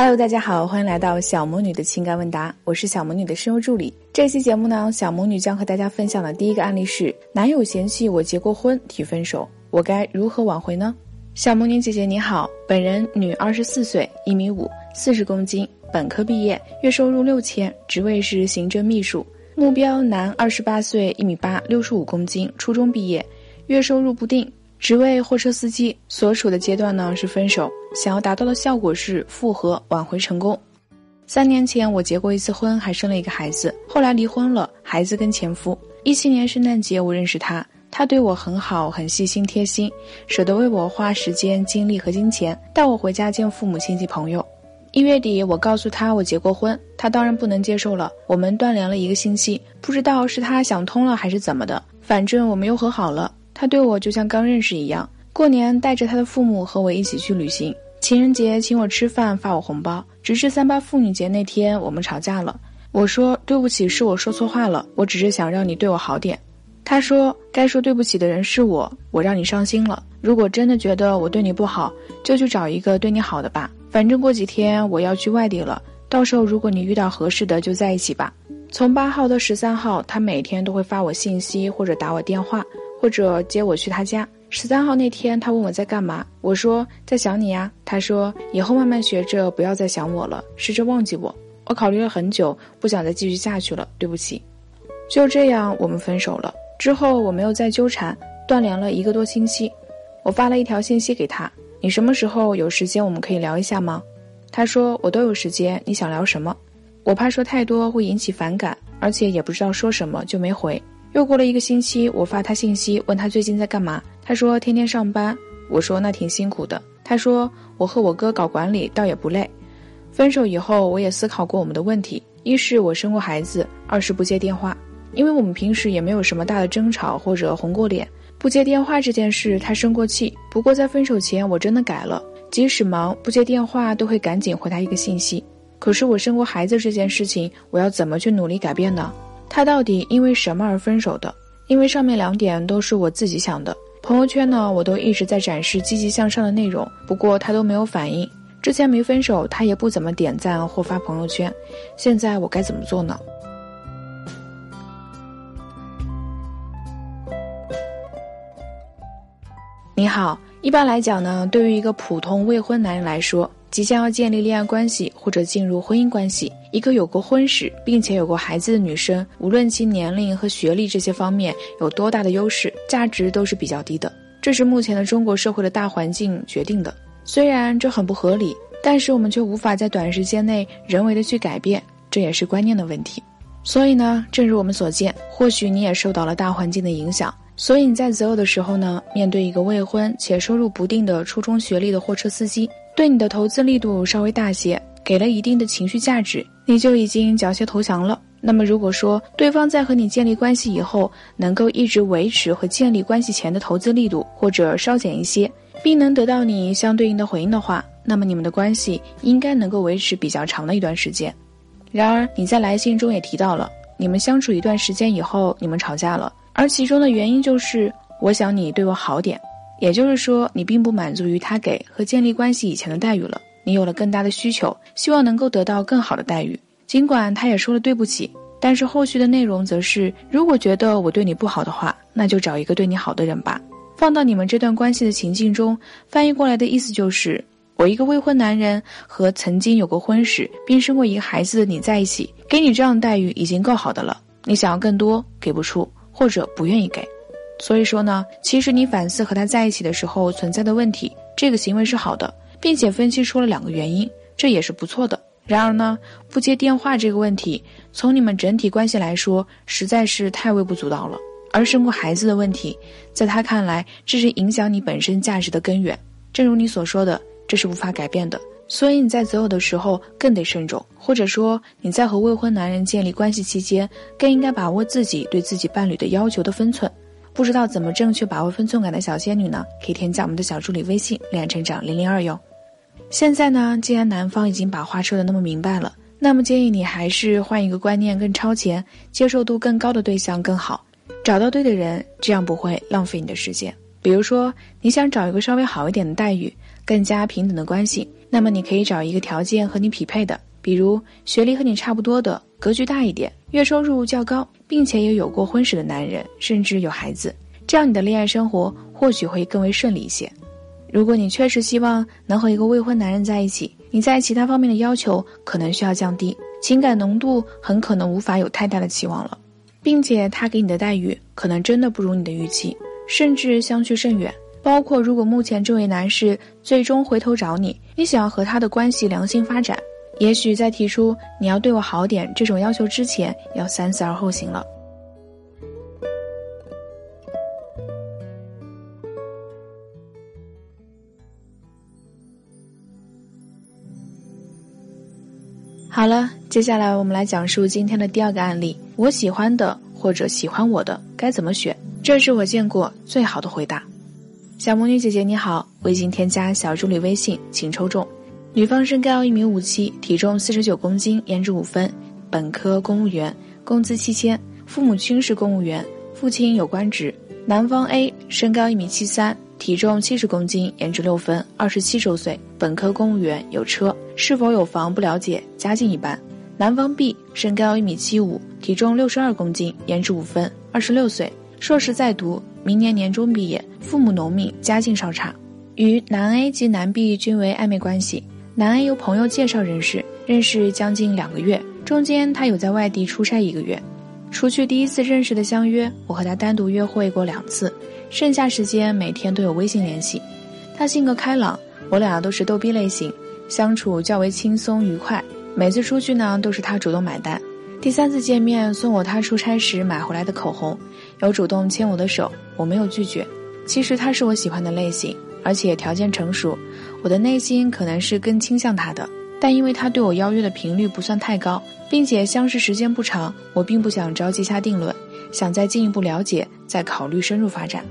Hello，大家好，欢迎来到小魔女的情感问答，我是小魔女的声优助理。这期节目呢，小魔女将和大家分享的第一个案例是：男友嫌弃我结过婚提分手，我该如何挽回呢？小魔女姐姐你好，本人女，二十四岁，一米五，四十公斤，本科毕业，月收入六千，职位是行政秘书。目标男，二十八岁，一米八，六十五公斤，初中毕业，月收入不定。职位货车司机，所处的阶段呢是分手，想要达到的效果是复合挽回成功。三年前我结过一次婚，还生了一个孩子，后来离婚了，孩子跟前夫。一七年圣诞节我认识他，他对我很好，很细心贴心，舍得为我花时间、精力和金钱，带我回家见父母亲戚朋友。一月底我告诉他我结过婚，他当然不能接受了，我们断联了一个星期，不知道是他想通了还是怎么的，反正我们又和好了。他对我就像刚认识一样。过年带着他的父母和我一起去旅行，情人节请我吃饭发我红包。直至三八妇女节那天，我们吵架了。我说对不起，是我说错话了，我只是想让你对我好点。他说该说对不起的人是我，我让你伤心了。如果真的觉得我对你不好，就去找一个对你好的吧。反正过几天我要去外地了，到时候如果你遇到合适的，就在一起吧。从八号到十三号，他每天都会发我信息或者打我电话。或者接我去他家。十三号那天，他问我在干嘛，我说在想你呀。他说以后慢慢学着不要再想我了，试着忘记我。我考虑了很久，不想再继续下去了，对不起。就这样，我们分手了。之后我没有再纠缠，断联了一个多星期。我发了一条信息给他：“你什么时候有时间，我们可以聊一下吗？”他说：“我都有时间，你想聊什么？”我怕说太多会引起反感，而且也不知道说什么，就没回。又过了一个星期，我发他信息问他最近在干嘛，他说天天上班。我说那挺辛苦的。他说我和我哥搞管理倒也不累。分手以后，我也思考过我们的问题：一是我生过孩子，二是不接电话。因为我们平时也没有什么大的争吵或者红过脸。不接电话这件事，他生过气。不过在分手前，我真的改了，即使忙不接电话，都会赶紧回他一个信息。可是我生过孩子这件事情，我要怎么去努力改变呢？他到底因为什么而分手的？因为上面两点都是我自己想的。朋友圈呢，我都一直在展示积极向上的内容，不过他都没有反应。之前没分手，他也不怎么点赞或发朋友圈。现在我该怎么做呢？你好，一般来讲呢，对于一个普通未婚男人来说。即将要建立恋爱关系或者进入婚姻关系，一个有过婚史并且有过孩子的女生，无论其年龄和学历这些方面有多大的优势，价值都是比较低的。这是目前的中国社会的大环境决定的。虽然这很不合理，但是我们却无法在短时间内人为的去改变，这也是观念的问题。所以呢，正如我们所见，或许你也受到了大环境的影响，所以你在择偶的时候呢，面对一个未婚且收入不定的初中学历的货车司机。对你的投资力度稍微大些，给了一定的情绪价值，你就已经缴械投降了。那么，如果说对方在和你建立关系以后，能够一直维持和建立关系前的投资力度，或者稍减一些，并能得到你相对应的回应的话，那么你们的关系应该能够维持比较长的一段时间。然而，你在来信中也提到了，你们相处一段时间以后，你们吵架了，而其中的原因就是我想你对我好点。也就是说，你并不满足于他给和建立关系以前的待遇了，你有了更大的需求，希望能够得到更好的待遇。尽管他也说了对不起，但是后续的内容则是：如果觉得我对你不好的话，那就找一个对你好的人吧。放到你们这段关系的情境中，翻译过来的意思就是：我一个未婚男人和曾经有过婚史并生过一个孩子的你在一起，给你这样的待遇已经够好的了，你想要更多给不出，或者不愿意给。所以说呢，其实你反思和他在一起的时候存在的问题，这个行为是好的，并且分析出了两个原因，这也是不错的。然而呢，不接电话这个问题，从你们整体关系来说，实在是太微不足道了。而生过孩子的问题，在他看来，这是影响你本身价值的根源。正如你所说的，这是无法改变的。所以你在择偶的时候更得慎重，或者说你在和未婚男人建立关系期间，更应该把握自己对自己伴侣的要求的分寸。不知道怎么正确把握分寸感的小仙女呢？可以添加我们的小助理微信“恋爱成长零零二”哟。现在呢，既然男方已经把话说的那么明白了，那么建议你还是换一个观念更超前、接受度更高的对象更好，找到对的人，这样不会浪费你的时间。比如说，你想找一个稍微好一点的待遇，更加平等的关系，那么你可以找一个条件和你匹配的，比如学历和你差不多的，格局大一点，月收入较高，并且也有过婚史的男人，甚至有孩子，这样你的恋爱生活或许会更为顺利一些。如果你确实希望能和一个未婚男人在一起，你在其他方面的要求可能需要降低，情感浓度很可能无法有太大的期望了，并且他给你的待遇可能真的不如你的预期，甚至相去甚远。包括如果目前这位男士最终回头找你，你想要和他的关系良性发展，也许在提出你要对我好点这种要求之前，要三思而后行了。好了，接下来我们来讲述今天的第二个案例。我喜欢的或者喜欢我的该怎么选？这是我见过最好的回答。小魔女姐姐你好，微信添加小助理微信，请抽中。女方身高一米五七，体重四十九公斤，颜值五分，本科公务员，工资七千，父母均是公务员，父亲有官职。男方 A 身高一米七三。体重七十公斤，颜值六分，二十七周岁，本科公务员，有车，是否有房不了解，家境一般。男方 B 身高一米七五，体重六十二公斤，颜值五分，二十六岁，硕士在读，明年年中毕业，父母农民，家境稍差。与男 A 及男 B 均为暧昧关系，男 A 由朋友介绍认识，认识将近两个月，中间他有在外地出差一个月。除去第一次认识的相约，我和他单独约会过两次。剩下时间每天都有微信联系，他性格开朗，我俩都是逗逼类型，相处较为轻松愉快。每次出去呢，都是他主动买单。第三次见面送我他出差时买回来的口红，有主动牵我的手，我没有拒绝。其实他是我喜欢的类型，而且条件成熟，我的内心可能是更倾向他的。但因为他对我邀约的频率不算太高，并且相识时间不长，我并不想着急下定论，想再进一步了解，再考虑深入发展。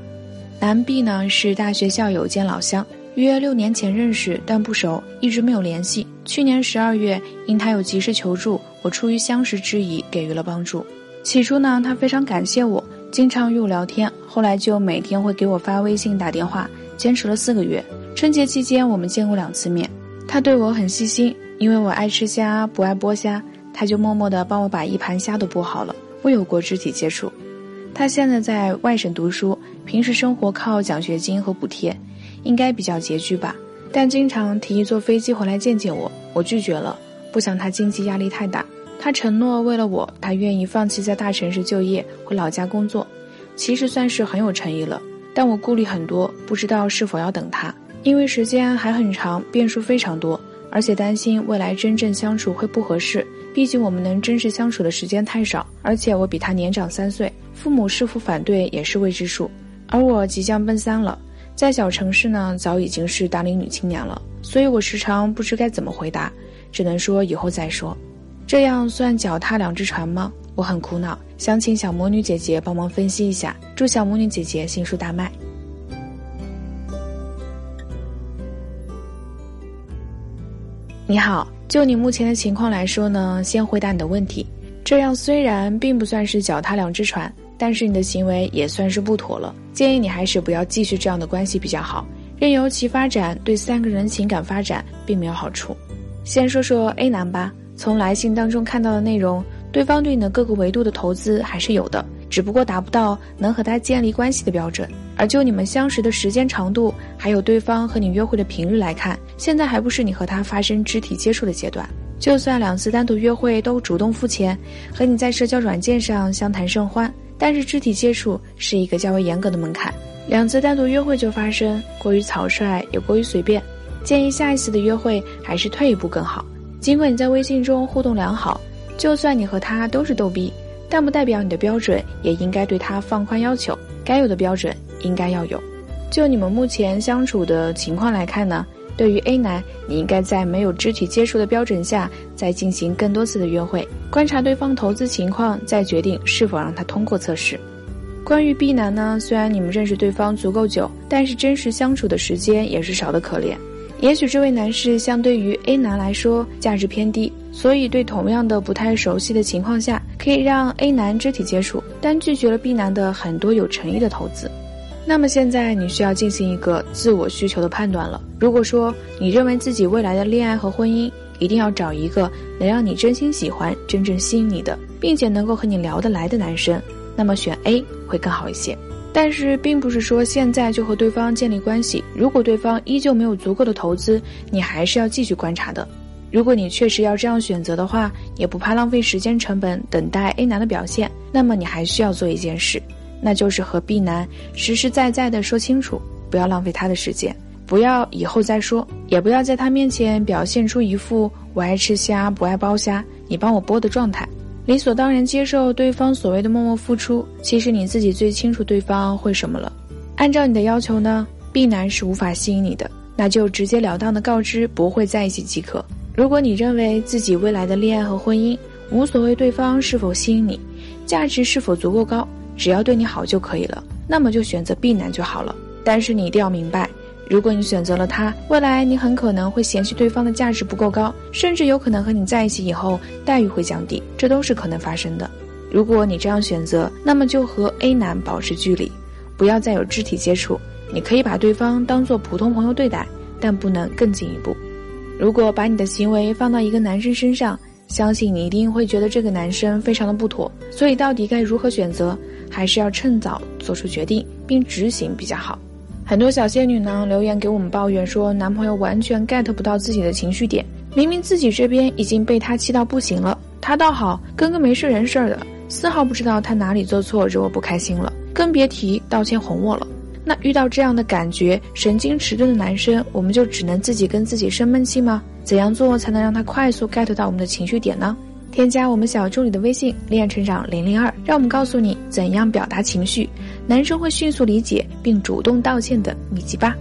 男 B 呢是大学校友兼老乡，约六年前认识，但不熟，一直没有联系。去年十二月，因他有急事求助，我出于相识之谊给予了帮助。起初呢，他非常感谢我，经常与我聊天，后来就每天会给我发微信、打电话，坚持了四个月。春节期间我们见过两次面，他对我很细心，因为我爱吃虾，不爱剥虾，他就默默地帮我把一盘虾都剥好了。我有过肢体接触。他现在在外省读书，平时生活靠奖学金和补贴，应该比较拮据吧。但经常提议坐飞机回来见见我，我拒绝了，不想他经济压力太大。他承诺为了我，他愿意放弃在大城市就业，回老家工作，其实算是很有诚意了。但我顾虑很多，不知道是否要等他，因为时间还很长，变数非常多，而且担心未来真正相处会不合适。毕竟我们能真实相处的时间太少，而且我比他年长三岁。父母是否反对也是未知数，而我即将奔三了，在小城市呢，早已经是大龄女青年了，所以我时常不知该怎么回答，只能说以后再说。这样算脚踏两只船吗？我很苦恼，想请小魔女姐姐帮忙分析一下。祝小魔女姐姐新书大卖。你好，就你目前的情况来说呢，先回答你的问题。这样虽然并不算是脚踏两只船。但是你的行为也算是不妥了，建议你还是不要继续这样的关系比较好，任由其发展，对三个人情感发展并没有好处。先说说 A 男吧，从来信当中看到的内容，对方对你的各个维度的投资还是有的，只不过达不到能和他建立关系的标准。而就你们相识的时间长度，还有对方和你约会的频率来看，现在还不是你和他发生肢体接触的阶段。就算两次单独约会都主动付钱，和你在社交软件上相谈甚欢。但是肢体接触是一个较为严格的门槛，两次单独约会就发生，过于草率也过于随便，建议下一次的约会还是退一步更好。尽管你在微信中互动良好，就算你和他都是逗逼，但不代表你的标准也应该对他放宽要求，该有的标准应该要有。就你们目前相处的情况来看呢？对于 A 男，你应该在没有肢体接触的标准下，再进行更多次的约会，观察对方投资情况，再决定是否让他通过测试。关于 B 男呢，虽然你们认识对方足够久，但是真实相处的时间也是少得可怜。也许这位男士相对于 A 男来说价值偏低，所以对同样的不太熟悉的情况下，可以让 A 男肢体接触，但拒绝了 B 男的很多有诚意的投资。那么现在你需要进行一个自我需求的判断了。如果说你认为自己未来的恋爱和婚姻一定要找一个能让你真心喜欢、真正吸引你的，并且能够和你聊得来的男生，那么选 A 会更好一些。但是并不是说现在就和对方建立关系。如果对方依旧没有足够的投资，你还是要继续观察的。如果你确实要这样选择的话，也不怕浪费时间成本等待 A 男的表现，那么你还需要做一件事。那就是和 B 男实实在在的说清楚，不要浪费他的时间，不要以后再说，也不要在他面前表现出一副我爱吃虾不爱剥虾，你帮我剥的状态，理所当然接受对方所谓的默默付出。其实你自己最清楚对方会什么了。按照你的要求呢，B 男是无法吸引你的，那就直截了当的告知不会在一起即可。如果你认为自己未来的恋爱和婚姻无所谓对方是否吸引你，价值是否足够高。只要对你好就可以了，那么就选择 B 男就好了。但是你一定要明白，如果你选择了他，未来你很可能会嫌弃对方的价值不够高，甚至有可能和你在一起以后待遇会降低，这都是可能发生的。如果你这样选择，那么就和 A 男保持距离，不要再有肢体接触。你可以把对方当做普通朋友对待，但不能更进一步。如果把你的行为放到一个男生身上，相信你一定会觉得这个男生非常的不妥。所以到底该如何选择？还是要趁早做出决定并执行比较好。很多小仙女呢留言给我们抱怨说，男朋友完全 get 不到自己的情绪点，明明自己这边已经被他气到不行了，他倒好，跟个没事人似的，丝毫不知道他哪里做错惹我不开心了，更别提道歉哄我了。那遇到这样的感觉神经迟钝的男生，我们就只能自己跟自己生闷气吗？怎样做才能让他快速 get 到我们的情绪点呢？添加我们小助理的微信“恋爱成长零零二”，让我们告诉你怎样表达情绪，男生会迅速理解并主动道歉的秘籍吧。